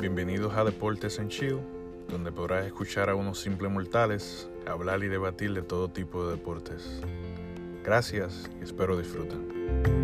Bienvenidos a Deportes en Chill, donde podrás escuchar a unos simples mortales hablar y debatir de todo tipo de deportes. Gracias y espero disfruten.